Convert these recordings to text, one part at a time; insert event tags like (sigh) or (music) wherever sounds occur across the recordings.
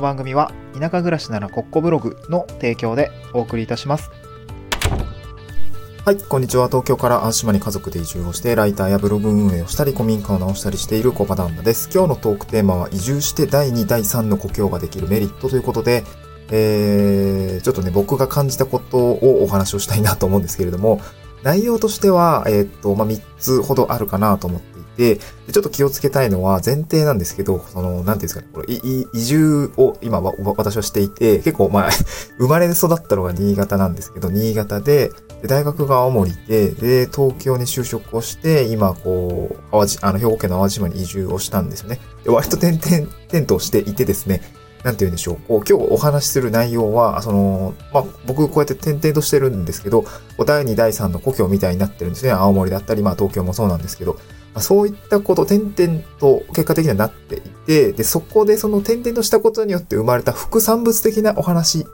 の番組は田舎暮らしならコッコブログの提供でお送りいたします。はい、こんにちは。東京から淡島に家族で移住をして、ライターやブログ運営をしたり、古民家を直したりしているコバダンナです。今日のトークテーマは、移住して第2、第3の故郷ができるメリットということで、えー、ちょっとね、僕が感じたことをお話をしたいなと思うんですけれども、内容としては、えー、っと、まあ、3つほどあるかなと思っていて、ちょっと気をつけたいのは前提なんですけど、その、なんていうんですかね、これ、移住を今は私はしていて、結構、まあ、(laughs) 生まれ育ったのが新潟なんですけど、新潟で、で大学が青森で、で、東京に就職をして、今、こう、淡路、あの、兵庫県の淡路島に移住をしたんですよね。で、割と点々、点々としていてですね、なんて言うんでしょう。こう、今日お話しする内容は、その、まあ、僕こうやって点々としてるんですけど、第2、第3の故郷みたいになってるんですね。青森だったり、まあ、東京もそうなんですけど、まあ、そういったこと、点々と結果的にはなっていて、で、そこでその点々としたことによって生まれた副産物的なお話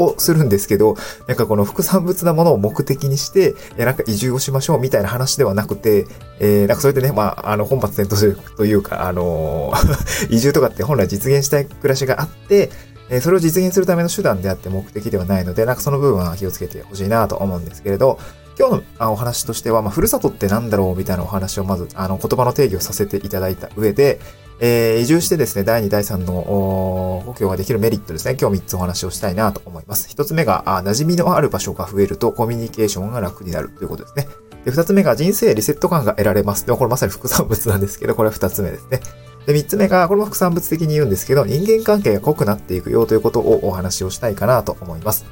をするんですけど、なんかこの副産物なものを目的にして、えなんか移住をしましょうみたいな話ではなくて、えー、なんかそれでね、まあ、あの、本末転倒というか、あの、(laughs) 移住とかって本来実現したい暮らしがあって、えそれを実現するための手段であって目的ではないので、なんかその部分は気をつけてほしいなと思うんですけれど、今日のお話としては、まあ、ふるさとって何だろうみたいなお話をまず、あの、言葉の定義をさせていただいた上で、えー、移住してですね、第2、第3の故郷ができるメリットですね。今日3つお話をしたいなと思います。1つ目が、あ馴染みのある場所が増えるとコミュニケーションが楽になるということですね。で、2つ目が人生リセット感が得られます。でもこれまさに副産物なんですけど、これは2つ目ですね。で、3つ目が、これも副産物的に言うんですけど、人間関係が濃くなっていくよということをお話をしたいかなと思います。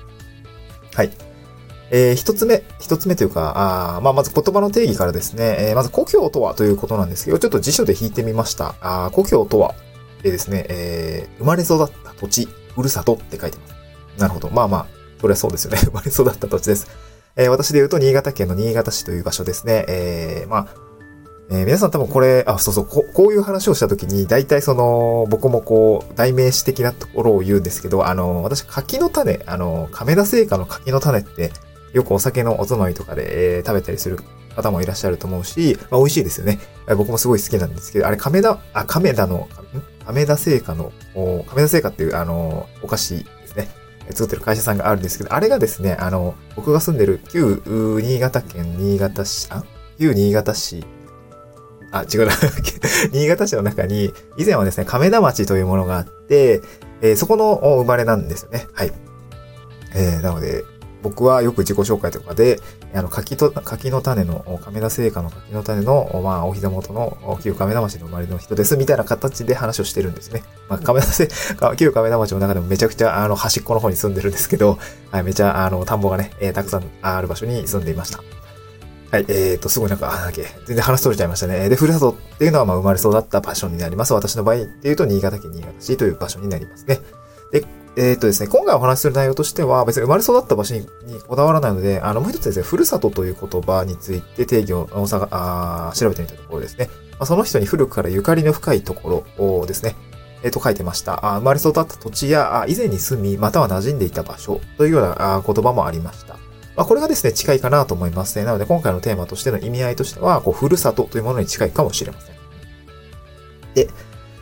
はい。えー、一つ目、一つ目というか、あまあ、まず言葉の定義からですね、えー、まず故郷とはということなんですけど、ちょっと辞書で引いてみました。あ故郷とは、でですね、えー、生まれ育った土地、ふるさとって書いてます。なるほど。まあまあ、それはそうですよね。(laughs) 生まれ育った土地です。えー、私で言うと、新潟県の新潟市という場所ですね。えー、まあ、えー、皆さん多分これ、あ、そうそう、ここういう話をしたときに、大体その、僕もこう、代名詞的なところを言うんですけど、あの、私、柿の種、あの、亀田製菓の柿の種って、よくお酒のおつまみとかで、えー、食べたりする方もいらっしゃると思うし、まあ、美味しいですよね。僕もすごい好きなんですけど、あれ、亀田、あ、亀田の、亀田製菓の、亀田製菓っていう、あの、お菓子ですね。作ってる会社さんがあるんですけど、あれがですね、あの、僕が住んでる旧新潟県新潟市、あ？旧新潟市、あ、違うな。(laughs) 新潟市の中に、以前はですね、亀田町というものがあって、えー、そこの生まれなんですよね。はい。えー、なので、僕はよく自己紹介とかで、あの、柿と、柿の種の、亀田製菓の柿の種の、まあ、お膝元の旧亀田町の生まれの人です、みたいな形で話をしてるんですね。まあ、亀田製、旧亀田町の中でもめちゃくちゃ、あの、端っこの方に住んでるんですけど、はい、めちゃ、あの、田んぼがね、えー、たくさんある場所に住んでいました。はい、えーと、すごいなんか、あ、なんだっけ、全然話取れちゃいましたね。で、ふるさとっていうのは、まあ、生まれ育った場所になります。私の場合っていうと、新潟県新潟市という場所になりますね。で、えっ、とですね、今回お話しする内容としては、別に生まれ育った場所にこだわらないので、あの、もう一つですね、ふるさとという言葉について定義をさがあ調べてみたところですね。まあ、その人に古くからゆかりの深いところをですね、えっ、ー、と書いてました。あ生まれ育った土地やあ、以前に住み、または馴染んでいた場所というようなあ言葉もありました。まあ、これがですね、近いかなと思いますね。なので、今回のテーマとしての意味合いとしては、こう、ふるさとというものに近いかもしれません。で、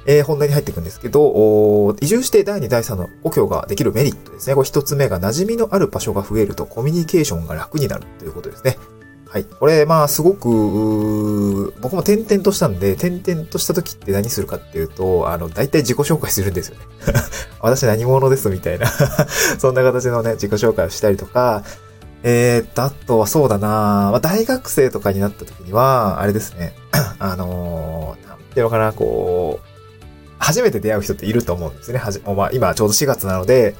えー、本題に入っていくんですけど、移住して第2、第3の故郷ができるメリットですね。これ一つ目が馴染みのある場所が増えるとコミュニケーションが楽になるということですね。はい。これ、まあ、すごく、僕も点々としたんで、点々とした時って何するかっていうと、あの、大体自己紹介するんですよね。(laughs) 私何者ですみたいな (laughs) そんな形のね、自己紹介をしたりとか、えー、っと、あとはそうだなまあ、大学生とかになった時には、あれですね。(clears throat) あのー、なんていうのかな、こう、初めて出会う人っていると思うんですね。はじ、まあ、今ちょうど4月なので、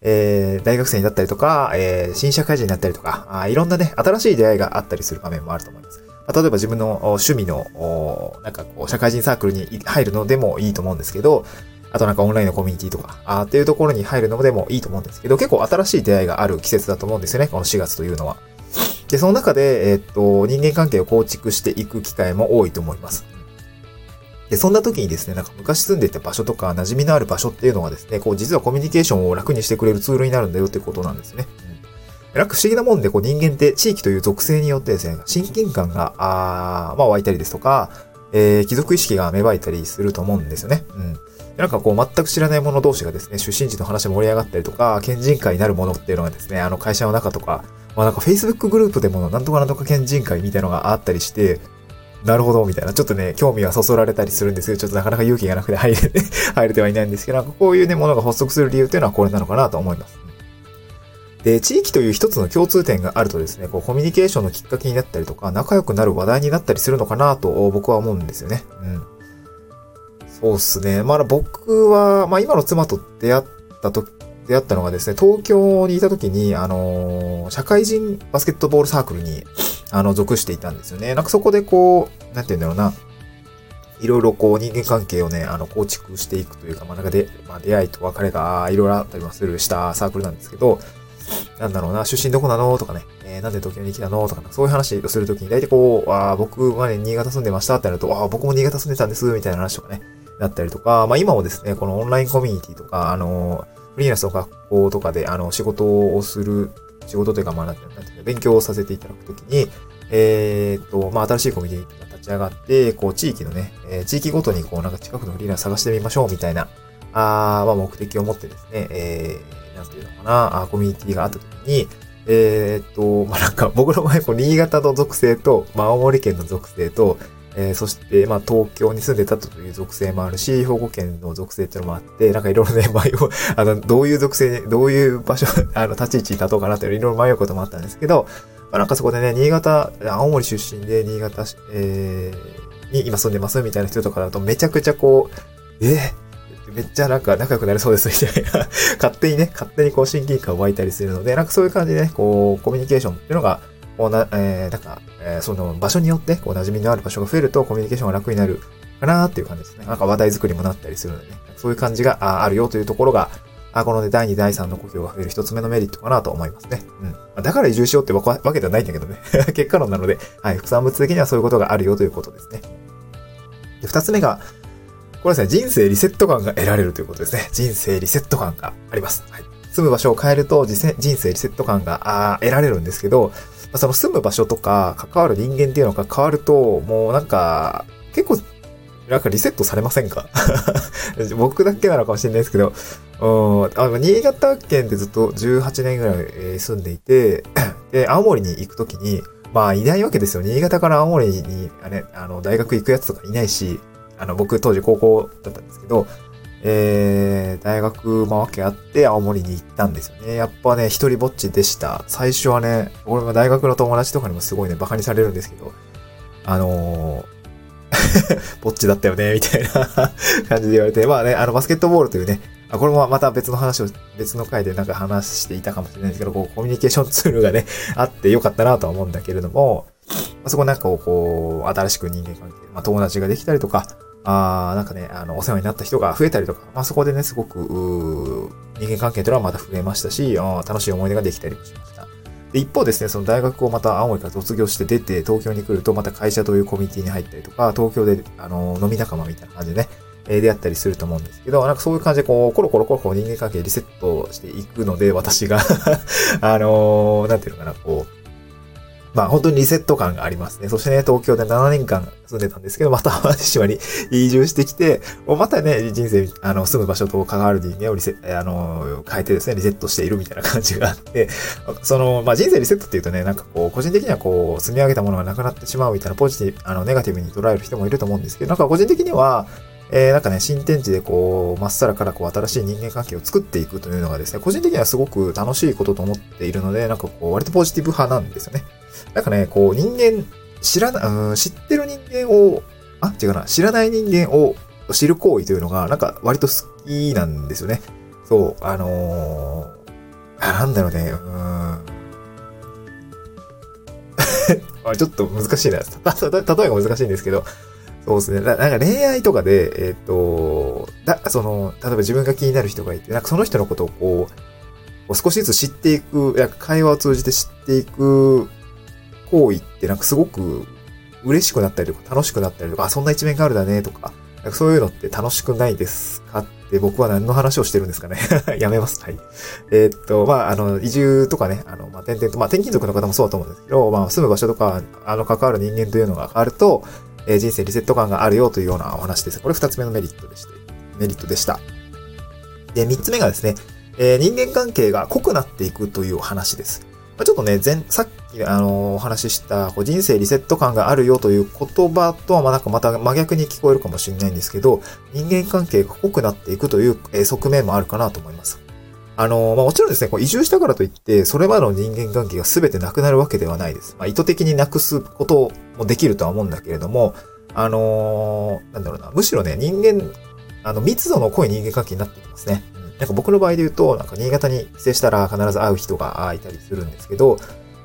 えー、大学生になったりとか、えー、新社会人になったりとかあ、いろんなね、新しい出会いがあったりする場面もあると思います。まあ、例えば自分の趣味の、なんかこう、社会人サークルに入るのでもいいと思うんですけど、あとなんかオンラインのコミュニティとか、あっていうところに入るのでもいいと思うんですけど、結構新しい出会いがある季節だと思うんですよね、この4月というのは。で、その中で、えー、っと、人間関係を構築していく機会も多いと思います。で、そんな時にですね、なんか昔住んでいた場所とか馴染みのある場所っていうのはですね、こう実はコミュニケーションを楽にしてくれるツールになるんだよっていうことなんですね。うん。なんか不思議なもんで、こう人間って地域という属性によってですね、親近感が、あまあ湧いたりですとか、えー、貴族意識が芽生えたりすると思うんですよね。うん。なんかこう全く知らない者同士がですね、出身地の話盛り上がったりとか、県人会になるものっていうのがですね、あの会社の中とか、まあなんか Facebook グループでもなんとかなんとか県人会みたいなのがあったりして、なるほど、みたいな。ちょっとね、興味はそそられたりするんですけど、ちょっとなかなか勇気がなくて入れ、(laughs) 入れてはいないんですけど、なんかこういうね、ものが発足する理由っていうのはこれなのかなと思います。で、地域という一つの共通点があるとですね、こう、コミュニケーションのきっかけになったりとか、仲良くなる話題になったりするのかなと僕は思うんですよね。うん。そうっすね。まあ僕は、まあ今の妻と出会ったと、出会ったのがですね、東京にいた時に、あのー、社会人バスケットボールサークルに、あの、属していたんですよね。なんかそこでこう、なんて言うんだろうな、いろいろこう人間関係をね、あの、構築していくというか、まあなんかで、まあ出会いと別れがいろいろあったりもするしたサークルなんですけど、なんだろうな、出身どこなの？とかね、えー、なんで東京に来たの？とか、そういう話をするときに、大体こう、あ僕はね、新潟住んでましたってなると、あ僕も新潟住んでたんです、みたいな話とかね、なったりとか、まあ今もですね、このオンラインコミュニティとか、あの、フリーランスの学校とかで、あの、仕事をする、仕事というか、まあなんていうの、勉強をさせていただくときに、えー、っと、まあ新しいコミュニティが立ち上がって、こう、地域のね、えー、地域ごとにこう、なんか近くのフリーランス探してみましょう、みたいな、あまあ目的を持ってですね、えー、なんていうのかな、あコミュニティがあったときに、えー、っと、まあ、なんか僕の前、こう、新潟の属性と、まあ、青森県の属性と、えー、そして、まあ、東京に住んでたという属性もあるし、兵庫県の属性っていうのもあって、なんかいろいろね、迷う、(laughs) あの、どういう属性、どういう場所、(laughs) あの、立ち位置に立とうかなっていろいろ迷うこともあったんですけど、まあ、なんかそこでね、新潟、青森出身で新潟、えー、に今住んでますみたいな人とかだとめちゃくちゃこう、えー、めっちゃなんか仲良くなれそうですみたいな。(laughs) 勝手にね、勝手にこう親近感湧いたりするので、なんかそういう感じでね、こう、コミュニケーションっていうのが、こうな、えー、なんか、えー、その場所によって、こう、馴染みのある場所が増えると、コミュニケーションが楽になるかなっていう感じですね。なんか話題作りもなったりするのでね、そういう感じがあるよというところが、あ、このね、第2、第3の故郷が増える一つ目のメリットかなと思いますね。うん。だから移住しようってわけではないんだけどね。(laughs) 結果論なので、はい、副産物的にはそういうことがあるよということですね。で、二つ目が、これですね、人生リセット感が得られるということですね。人生リセット感があります。はい。住む場所を変えると人生リセット感が得られるんですけど、その住む場所とか関わる人間っていうのが変わると、もうなんか、結構、なんかリセットされませんか？(laughs) 僕だけなのかもしれないですけど、うんあの新潟県でずっと18年ぐらい住んでいて、(clears throat) で、青森に行くときに、まあいないわけですよ。新潟から青森に、あれ、あの、大学行くやつとかいないし、あの、僕当時高校だったんですけど、えー、大学もわけあって青森に行ったんですよね。やっぱね、一人ぼっちでした。最初はね、俺も大学の友達とかにもすごいね、馬鹿にされるんですけど、あのー、(laughs) ぼっちだったよね、みたいな (laughs) 感じで言われて、まあね、あの、バスケットボールというね、あこれもまた別の話を、別の回でなんか話していたかもしれないですけど、こう、コミュニケーションツールがね、あってよかったなとは思うんだけれども、ま、そこなんかをこう、新しく人間関係、まあ、友達ができたりとか、あなんかね、あの、お世話になった人が増えたりとか、まあ、そこでね、すごく、人間関係というのはまた増えましたし、楽しい思い出ができたりもしました。で、一方ですね、その大学をまた青森から卒業して出て、東京に来ると、また会社というコミュニティに入ったりとか、東京で、あの、飲み仲間みたいな感じでね、えー、出会ったりすると思うんですけど、なんかそういう感じで、こう、コロコロコロコロ人間関係リセットしていくので、私が (laughs) あのー、なんていうのかな、こう、まあ本当にリセット感がありますね。そしてね、東京で7年間住んでたんですけど、また淡路島に移住してきて、またね、人生、あの、住む場所と関わる人間をリセあの、変えてですね、リセットしているみたいな感じがあって、その、まあ人生リセットっていうとね、なんかこう、個人的にはこう、積み上げたものがなくなってしまうみたいなポジティブ、あの、ネガティブに捉える人もいると思うんですけど、なんか個人的には、えー、なんかね、新天地でこう、まっさらからこう、新しい人間関係を作っていくというのがですね、個人的にはすごく楽しいことと思っているので、なんかこう、割とポジティブ派なんですよね。なんかね、こう、人間、知らな、うん、知ってる人間を、あ、違うな、知らない人間を知る行為というのが、なんか割と好きなんですよね。そう、あのー、あ、なんだろうね、うん。(laughs) ちょっと難しいな。例えが難しいんですけど、そうですね。なんか恋愛とかで、えっ、ー、と、だ、その、例えば自分が気になる人がいて、なんかその人のことをこう、少しずつ知っていく、なんか会話を通じて知っていく行為ってなんかすごく嬉しくなったりとか楽しくなったりとか、あ、そんな一面があるだねとか、かそういうのって楽しくないですか？って僕は何の話をしてるんですかね？(laughs) やめます。はい。えー、っと、まあ、あの、移住とかね、あの、まあ、転々と、まあ、転勤族の方もそうだと思うんですけど、まあ、住む場所とか、あの、関わる人間というのが変わると、えー、人生リセット感があるよというようなお話です。これ二つ目のメリットでして。メリットでした。で、三つ目がですね、えー人間関係が濃くなっていくというお話です。まあちょっとね、前、さっき、あのお話しした、こう人生リセット感があるよという言葉とは、まあなんかまた真逆に聞こえるかもしれないんですけど、人間関係が濃くなっていくという、えー側面もあるかなと思います。あのまあもちろんですね、こう移住したからといって、それまでの人間関係が全てなくなるわけではないです。まあ意図的になくすこともできるとは思うんだけれども、あのーなんだろうな、むしろね、人間、あの、密度の濃い人間関係になってきますね。なんか僕の場合で言うと、なんか新潟に帰省したら必ず会う人がいたりするんですけど、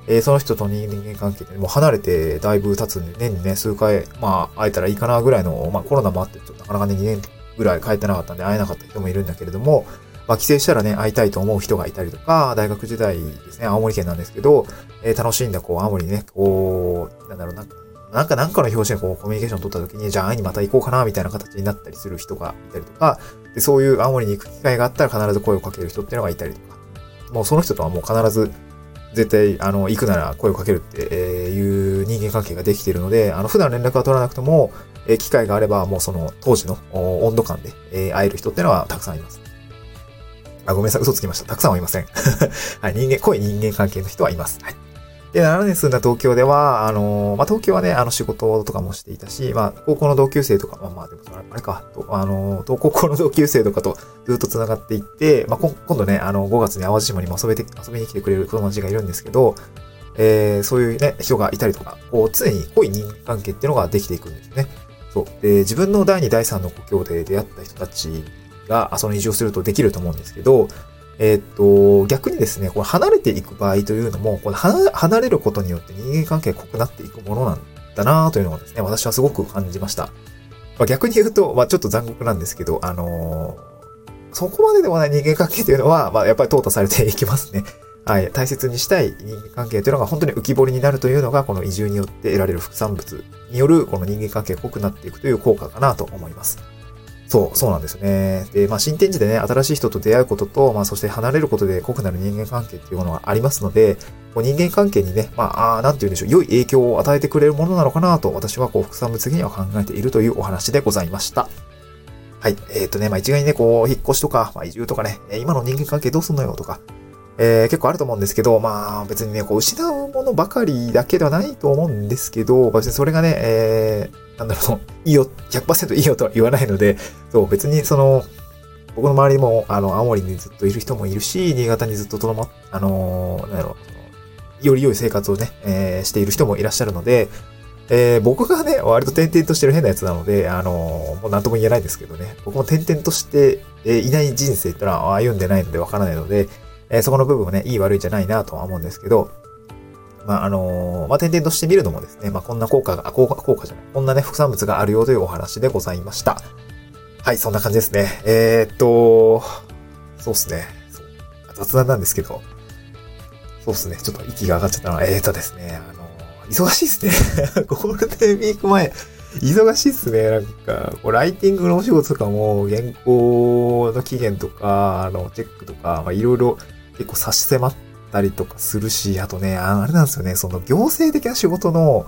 えーその人と人間関係ってもう離れてだいぶ経つんで、年にね、数回、まあ、会えたらいいかなぐらいの、まあコロナもあって、ちょっとなかなかね、2年ぐらい帰ってなかったんで会えなかった人もいるんだけれども、まあ、帰省したらね、会いたいと思う人がいたりとか、大学時代ですね、青森県なんですけど、えー楽しんだ、こう、青森にね、こう、なんだろうな、なんか、なんかの表紙でこう、コミュニケーション取った時に、じゃあ会いにまた行こうかな、みたいな形になったりする人がいたりとか、で、そういう青森に行く機会があったら必ず声をかける人っていうのがいたりとか、もうその人とはもう必ず、絶対、あの、行くなら声をかけるっていう人間関係ができているので、あの、普段連絡は取らなくても、え機会があれば、もうその当時の温度感で、え会える人っていうのはたくさんいます。あ、ごめんなさい、嘘つきました。たくさんはいません。(laughs) はい、人間、濃い人間関係の人はいます。はい。で、7年住んだ東京では、あのーまあ、東京はね、あの、仕事とかもしていたし、まあ、高校の同級生とか、まあまあ、でも、あれか、とあのー高校の同級生とかとずっと繋がっていって、まあ、今度ね、あの、5月に淡路島にも遊べて、遊びに来てくれる子供たちがいるんですけど、えー、そういうね、人がいたりとか、こう、常に濃い人間関係っていうのができていくんですよね。そう。で、自分の第2、第3の故郷で出会った人たちが、あその移住するとできると思うんですけど、えーっと、逆にですね、これ離れていく場合というのも、この離れることによって人間関係濃くなっていくものなんだなというのをですね、私はすごく感じました。まあ、逆に言うと、まあ、ちょっと残酷なんですけど、あのーそこまででもない人間関係というのは、まあ、やっぱり淘汰されていきますね。(laughs) はい。大切にしたい人間関係というのが本当に浮き彫りになるというのが、この移住によって得られる副産物による、この人間関係濃くなっていくという効果かなと思います。そう、そうなんですよね。で、まあ、新天地でね、新しい人と出会うことと、まあ、そして離れることで濃くなる人間関係っていうものがありますので、こう人間関係にね、まあ、あなんて言うんでしょう、良い影響を与えてくれるものなのかなと、私はこう、副産物的には考えているというお話でございました。はい。えっ、とね、まあ、一概にね、こう、引っ越しとか、まあ、移住とかね、今の人間関係どうすんのよとか、えー結構あると思うんですけど、まあ、別にね、こう、失うものばかりだけではないと思うんですけど、別にそれがね、えーなんだろう、いいよ、100%いいよとは言わないので、そう、別にその、僕の周りも、あの、青森にずっといる人もいるし、新潟にずっととどま、あのーなんだろう、より良い生活をね、えーしている人もいらっしゃるので、えー僕がね、割と点々としてる変なやつなので、あのーもう何とも言えないんですけどね、僕も点々として、えーいない人生ってのは歩んでないのでわからないので、えーそこの部分もね、いい悪いじゃないなとは思うんですけど、まあ、あのーまあ、点々としてみるのもですね、まあ、こんな効果が、あ、効果、効果じゃない、こんなね、副産物があるよというお話でございました。はい、そんな感じですね。えー、っと、そうですね。雑談なんですけど、そうですね。ちょっと息が上がっちゃったのは、えー、っとですね、あのー忙しいですね。(laughs) ゴールデンウィーク前、忙しいっすね。なんか、こうライティングのお仕事とかも、原稿の期限とか、あの、チェックとか、まあ、いろいろ結構差し迫ったりとかするし、あとね、あれなんですよね、その行政的な仕事の、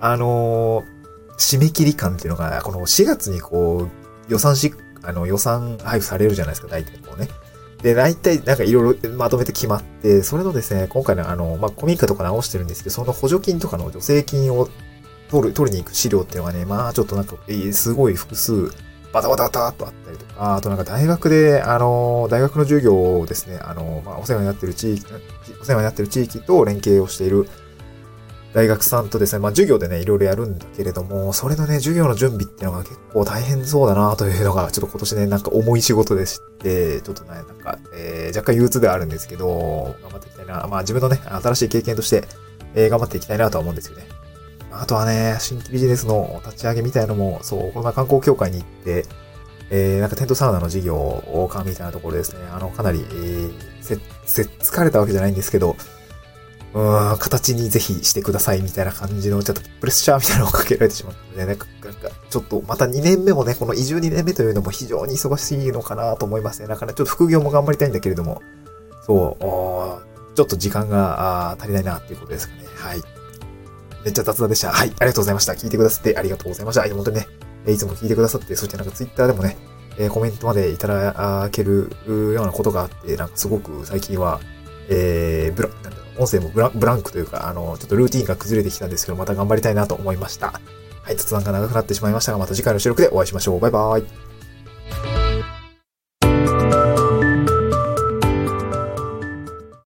あのー締め切り感っていうのが、この4月にこう、予算し、あの、予算配布されるじゃないですか、大体こうね。で、大体なんかいろいろまとめて決まって、それのですね、今回のあの、まあ、古民家とか直してるんですけど、その補助金とかの助成金を取る、取りに行く資料っていうのがね、まあちょっとなんか、すごい複数、バタバタバタっとあったりとか、あとなんか大学で、あの、大学の授業をですね、あの、まあお世話になってる地域、お世話になってる地域と連携をしている大学さんとですね、まあ授業でね、いろいろやるんだけれども、それのね、授業の準備っていうのが結構大変そうだなというのが、ちょっと今年ね、なんか重い仕事でして、ちょっとね、なんか、えー若干憂鬱ではあるんですけど、頑張っていきたいな。まあ自分のね、新しい経験として、えー頑張っていきたいなとは思うんですよね。あとはね、新規ビジネスの立ち上げみたいのも、そう、この前観光協会に行って、えー、なんかテントサウナの事業を買うみたいなところですね。あの、かなり、えー、せ、せっ、疲れたわけじゃないんですけど、うーん、形にぜひしてくださいみたいな感じの、ちょっとプレッシャーみたいなのをかけられてしまったので、なんか、んかちょっとまた2年目もね、この移住2年目というのも非常に忙しいのかなと思いますね。だからちょっと副業も頑張りたいんだけれども、そう、ちょっと時間が足りないなっていうことですかね。はい。めっちゃ雑談でした。はい。ありがとうございました。聞いてくださってありがとうございました。はい本当にね、いつも聞いてくださって、そしてなんかツイッターでもね、え、コメントまでいただけるようなことがあって、なんかすごく最近は、えー、ブラ、なんだろ、音声もブラブランクというか、あの、ちょっとルーティンが崩れてきたんですけど、また頑張りたいなと思いました。はい、雑談が長くなってしまいましたが、また次回の収録でお会いしましょう。バイバーイ。